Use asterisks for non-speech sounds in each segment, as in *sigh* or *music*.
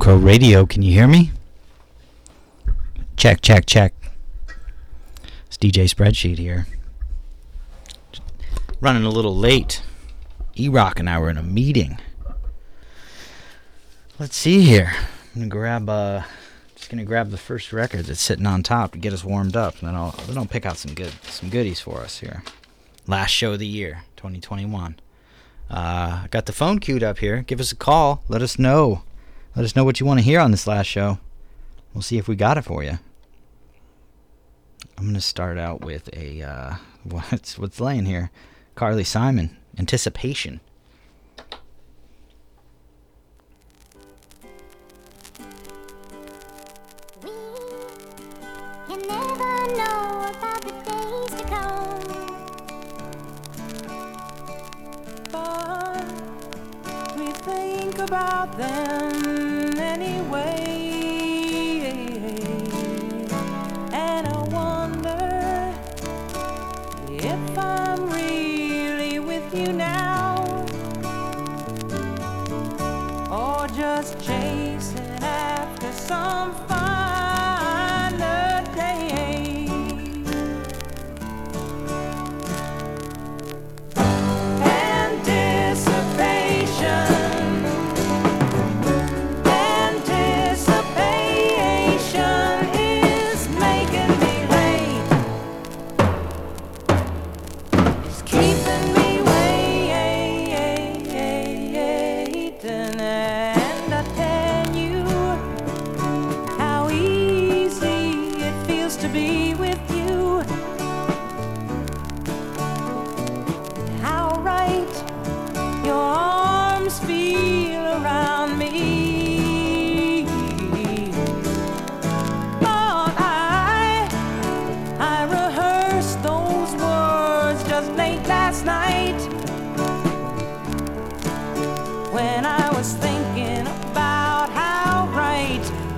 Crow Radio. Can you hear me? Check, check, check. It's DJ Spreadsheet here. Running a little late. E Rock and I were in a meeting. Let's see here. I'm gonna grab uh just gonna grab the first record that's sitting on top to get us warmed up, and then I'll then I'll pick out some good some goodies for us here. Last show of the year, 2021. Uh, got the phone queued up here. Give us a call. Let us know. Let us know what you want to hear on this last show. We'll see if we got it for you. I'm gonna start out with a uh, *laughs* what's what's laying here. Carly Simon, Anticipation.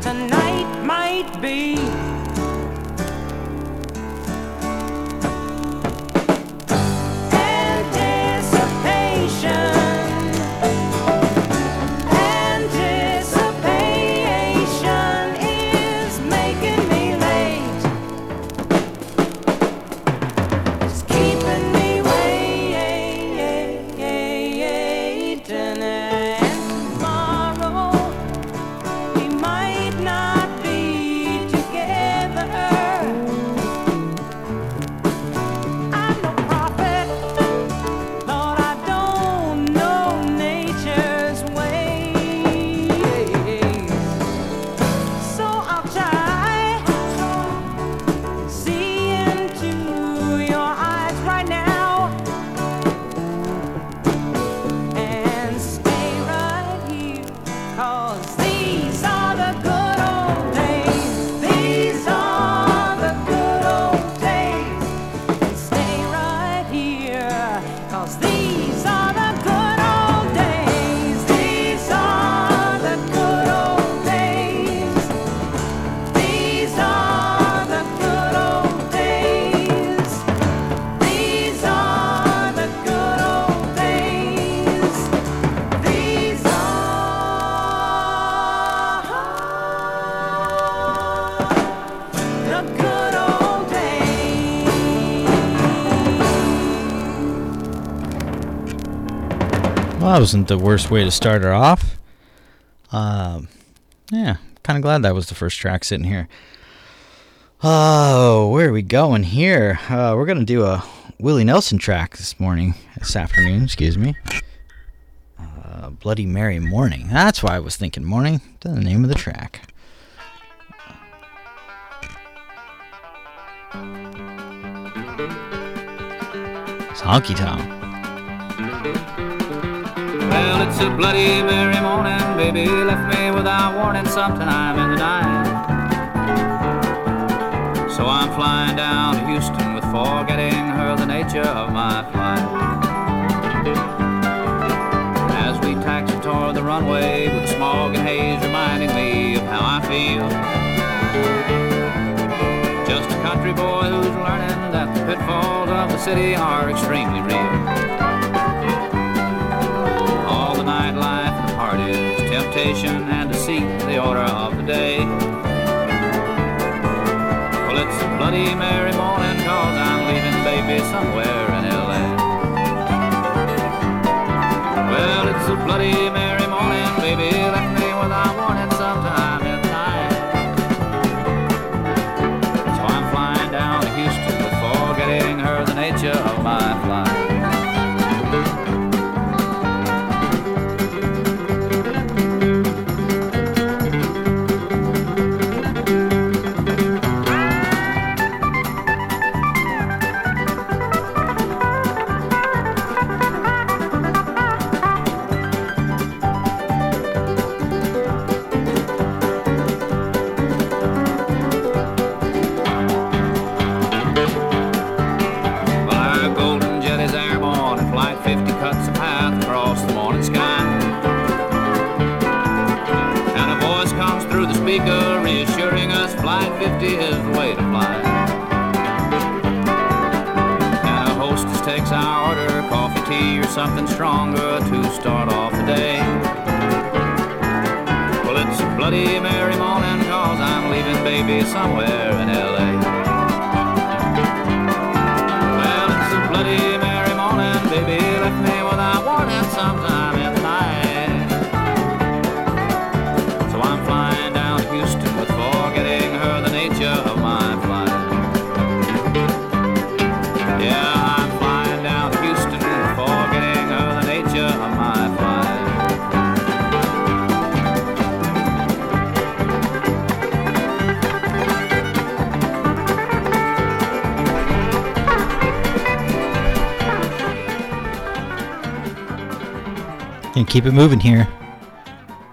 Tonight might be. Well, that wasn't the worst way to start her off. Um, yeah, kind of glad that was the first track sitting here. Oh, where are we going here? Uh, we're gonna do a Willie Nelson track this morning, this afternoon. Excuse me. Uh, Bloody Mary Morning. That's why I was thinking morning. The name of the track. It's Honky Tonk. Well, it's a bloody Mary morning, baby left me without warning sometime in the night. So I'm flying down to Houston with forgetting her the nature of my flight. As we taxi toward the runway with the smog and haze reminding me of how I feel. Just a country boy who's learning that the pitfalls of the city are extremely real. All and to seek the order of the day. Well, it's a bloody Mary morning, cause I'm leaving baby somewhere in LA. Well, it's a bloody merry baby somewhere in LA. Keep it moving here.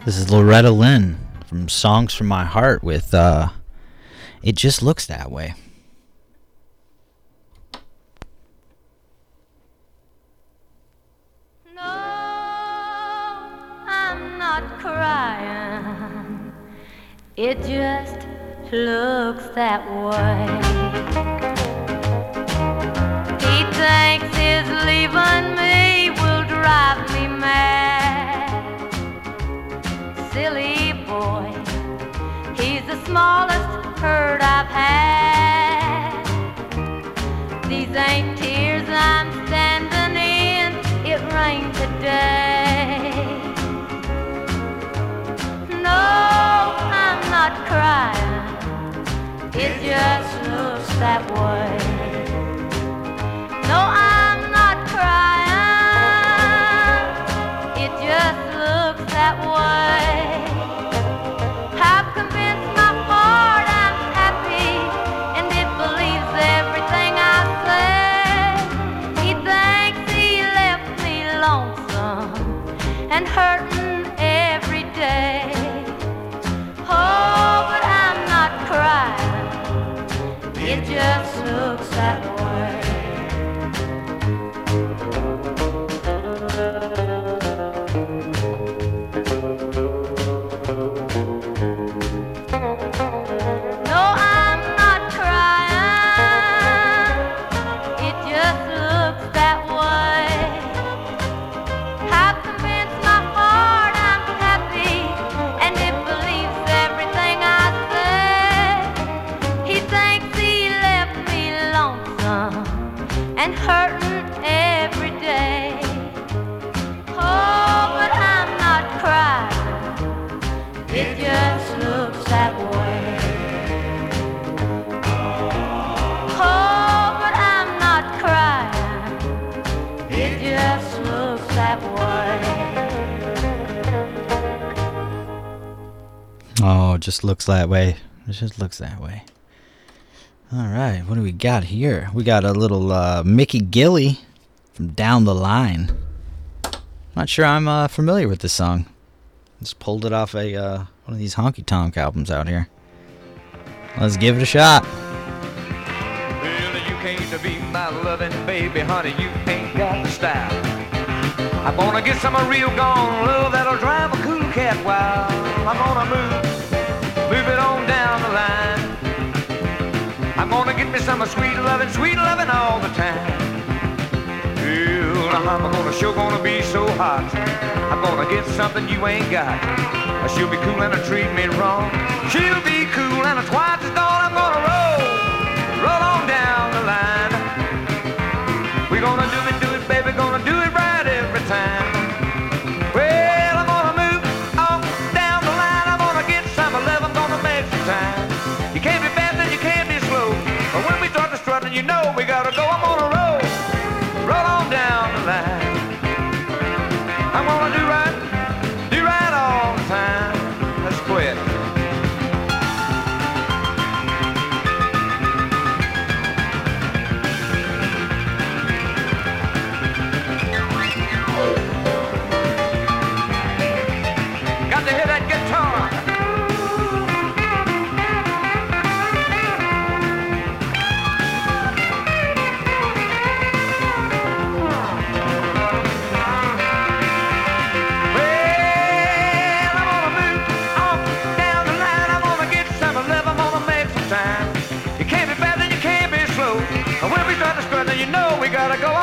This is Loretta Lynn from Songs from My Heart with uh It Just Looks That Way. No, I'm not crying. It just looks that way. He thinks his leaving smallest hurt I've had. These ain't tears I'm standing in. It rained today. No, I'm not crying. It just looks that way. Just looks that way. It just looks that way. All right, what do we got here? We got a little uh, Mickey Gilley from Down the Line. Not sure I'm uh, familiar with this song. Just pulled it off a uh, one of these honky tonk albums out here. Let's give it a shot. You came to be my loving baby, honey. You ain't got the style. I'm gonna get some real gone love that'll drive a cool cat wild. I'm gonna move Get me some sweet loving, sweet loving all the time. Well, I'm gonna sure gonna be so hot. I'm gonna get something you ain't got. She'll be cool and treat me wrong. She'll be cool and twice as tall. I'm gonna you know we gotta go. Gotta go.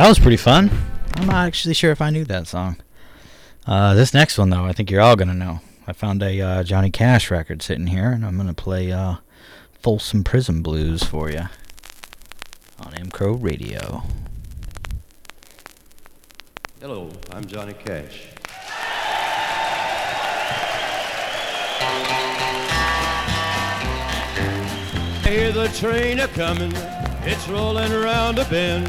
That was pretty fun. I'm not actually sure if I knew that song. Uh, this next one, though, I think you're all gonna know. I found a uh, Johnny Cash record sitting here, and I'm gonna play uh, Folsom Prison Blues for you on M Crow Radio. Hello, I'm Johnny Cash. I hear the train a comin', it's rollin' around a bend,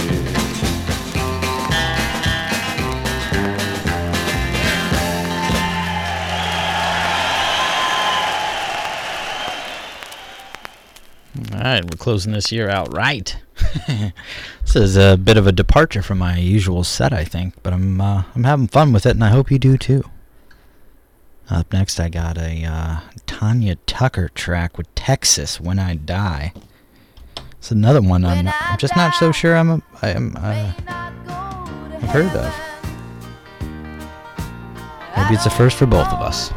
Right, we're closing this year out right. *laughs* this is a bit of a departure from my usual set, I think, but I'm uh, I'm having fun with it, and I hope you do too. Up next, I got a uh, Tanya Tucker track with Texas "When I Die." It's another one I'm, not, I'm just not so sure I'm a, I'm uh, I've heard of. Maybe it's a first for both of us.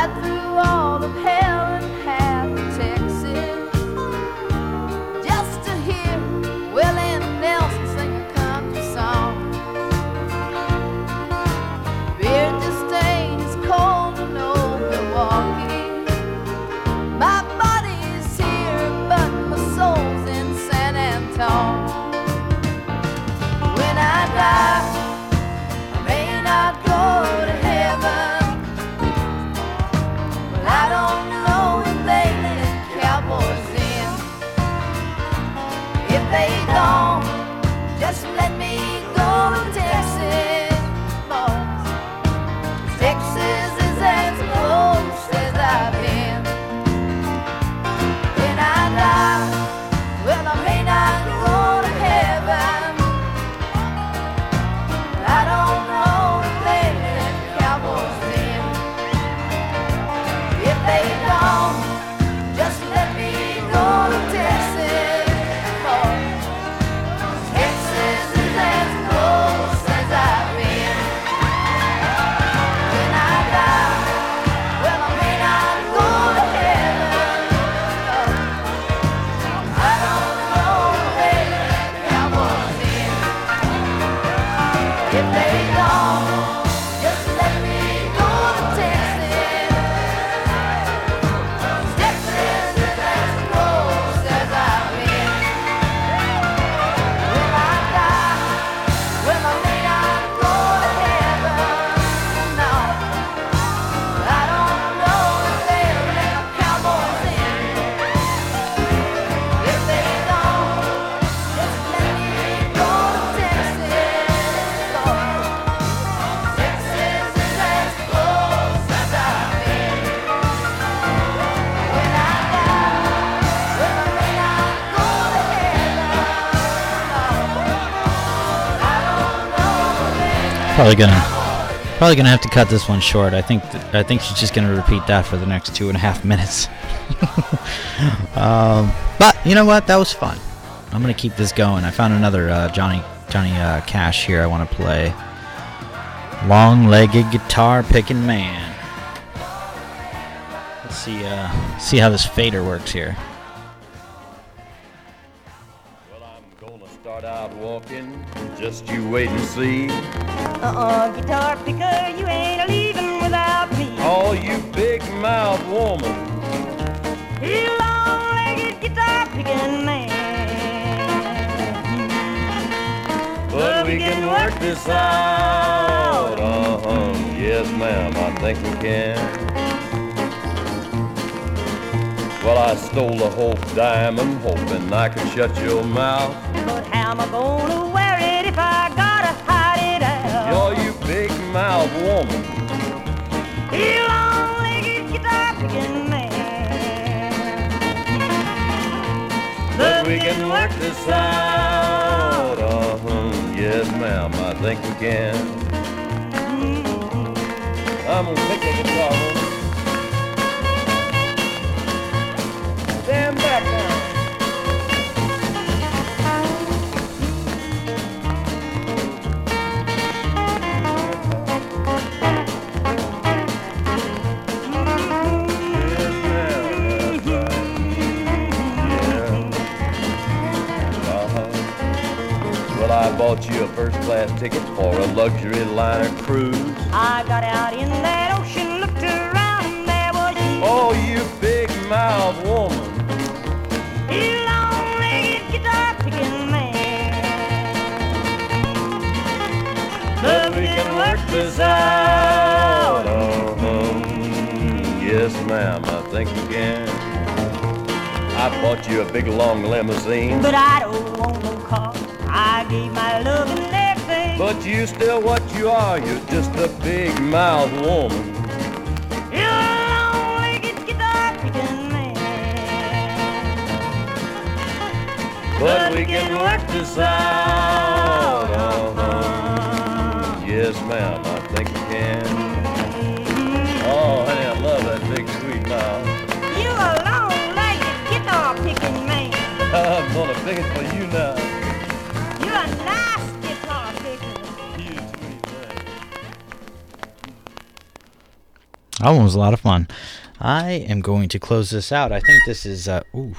I'd Probably gonna, probably gonna have to cut this one short. I think, th- I think she's just gonna repeat that for the next two and a half minutes. *laughs* um, but you know what? That was fun. I'm gonna keep this going. I found another uh, Johnny Johnny uh, Cash here. I want to play. Long-legged guitar picking man. Let's see. Uh, see how this fader works here. Well, I'm gonna start out walking, just you wait and see. Uh-uh, guitar picker, you ain't leaving without me. All you big mouth woman, You long-legged guitar picking man. but we can work this out. Uh-huh, yes ma'am, I think we can. Well, I stole the Hope Diamond, hoping I could shut your mouth. But how am I gonna mouth woman. You long-legged guitar picking man. But we can work this out. Uh-huh. Yes, ma'am, I think we can. I'm gonna pick the guitar. Bought you a first class ticket for a luxury liner cruise. I got out in that ocean, looked around, and there was you. Oh, you big mouth woman. You long-legged guitar picking man. But we can work this out. Uh-huh. Yes, ma'am, I think we can. I bought you a big long limousine. But I don't want no car. I gave my love and everything. But you still what you are, you're just a big mouth woman. you long-legged guitar picking man. But we can work this out. Uh-huh. Yes, ma'am, I think we can. Oh, honey, I love that big sweet mouth. You a long-legged guitar picking man. *laughs* I'm gonna pick it for you now. That one was a lot of fun. I am going to close this out. I think this is. Uh, ooh,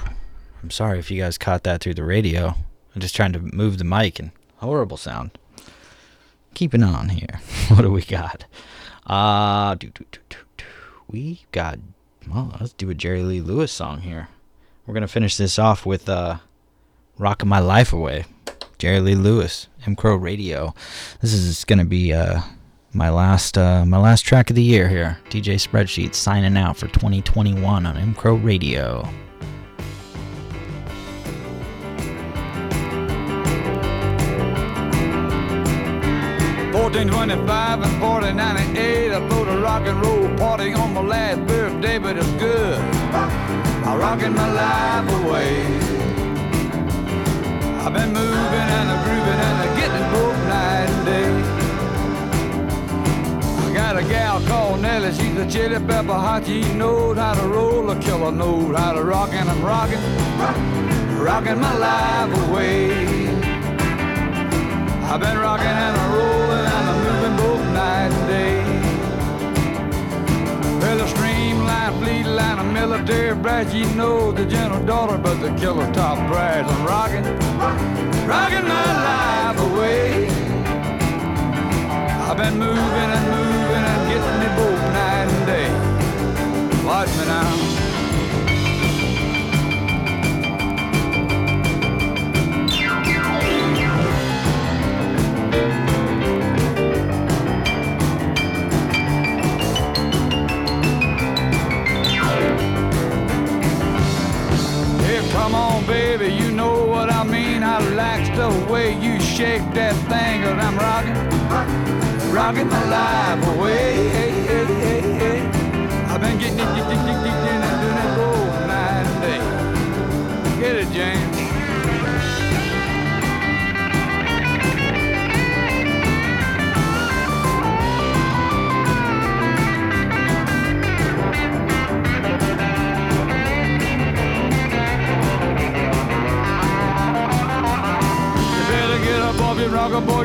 I'm sorry if you guys caught that through the radio. I'm just trying to move the mic and horrible sound. Keeping on here. *laughs* what do we got? Uh, do, do, do, do, do. we got. Well, let's do a Jerry Lee Lewis song here. We're gonna finish this off with uh, "Rocking My Life Away." Jerry Lee Lewis, M Crow Radio. This is gonna be uh my last uh my last track of the year here. DJ Spreadsheet signing out for 2021 on M Crow Radio. 1425 and 1498, I threw a rock and roll party on my last birthday, but it's good. I'm rocking my life away. I've been moving and grooving and got a gal called Nellie, she's a chili pepper hot. She knows how to roll, a killer knows how to rock, and I'm rocking, rocking my life away. I've been rocking and a rolling and a moving both night and day. Well, a streamline, fleet line, a military brat, you know the gentle daughter, but the killer top brass. I'm rocking, rocking my life away. I've been moving and moving getting me both night and day. Watch me now. Here, come on, baby, you know what I mean. I like the way you shake that thing, cause I'm rocking, rocking my life away. Hey, hey, hey, hey. I've been getting it, getting it, getting it, doing it both night and. Get it, James.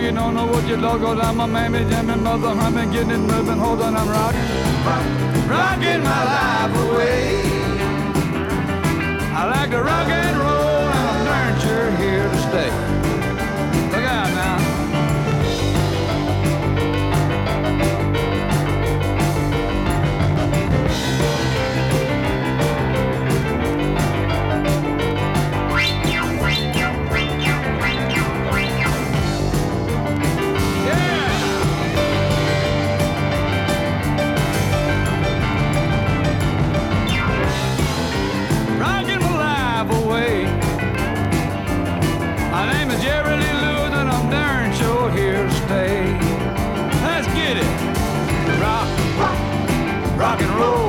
You don't know what you're cause I'm a mammy, jammy, mother. Been getting it moving. Hold on, I'm rocking, rocking my life away. I like to rock and roll, and I'm darn sure here to stay. Rock and roll.